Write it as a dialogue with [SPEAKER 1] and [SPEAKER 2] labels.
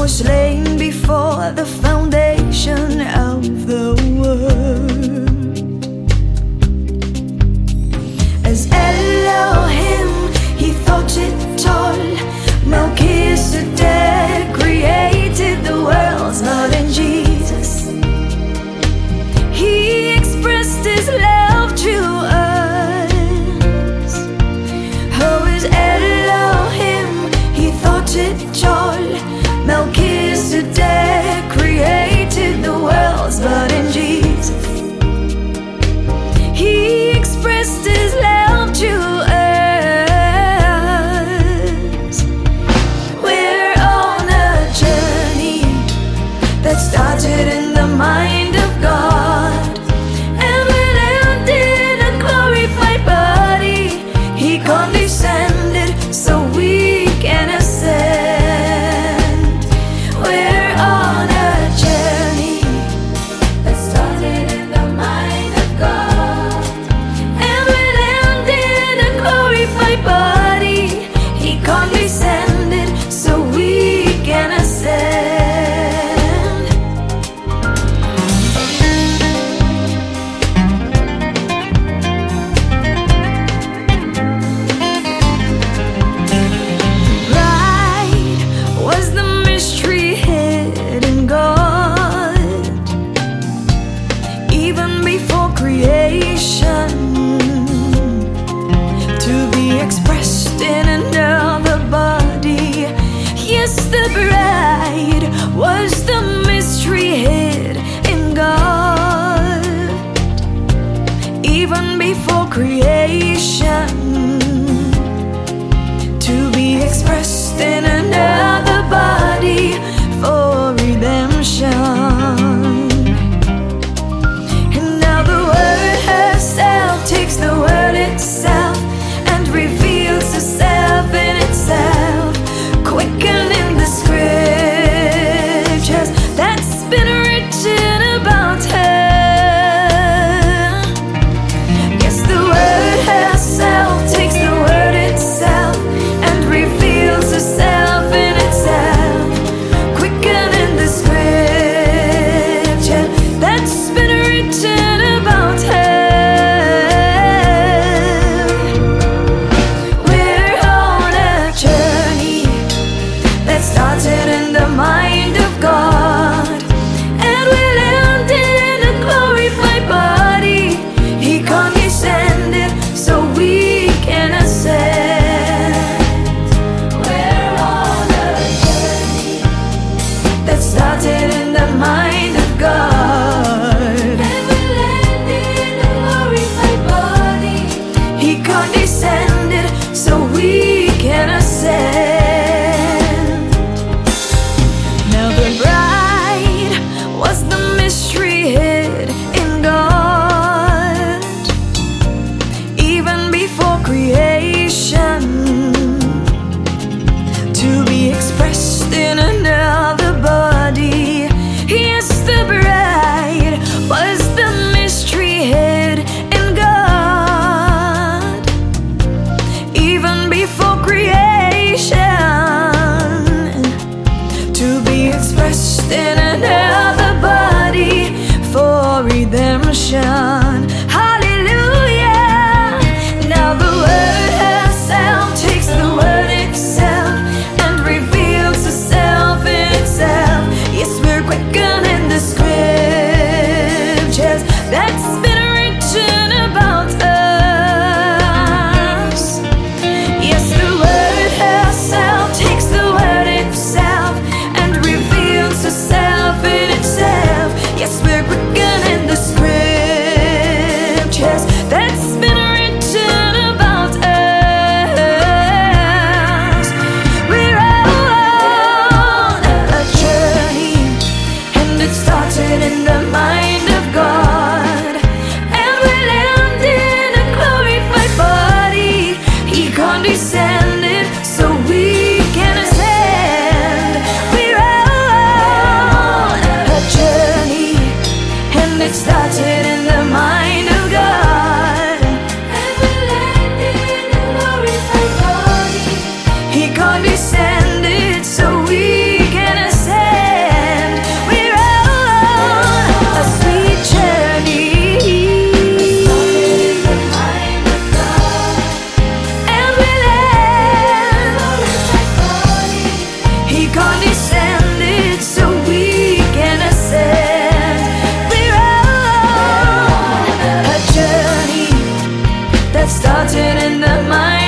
[SPEAKER 1] was laid before the foundation of the world. As before creation, to be expressed in an pressed in started in the mind.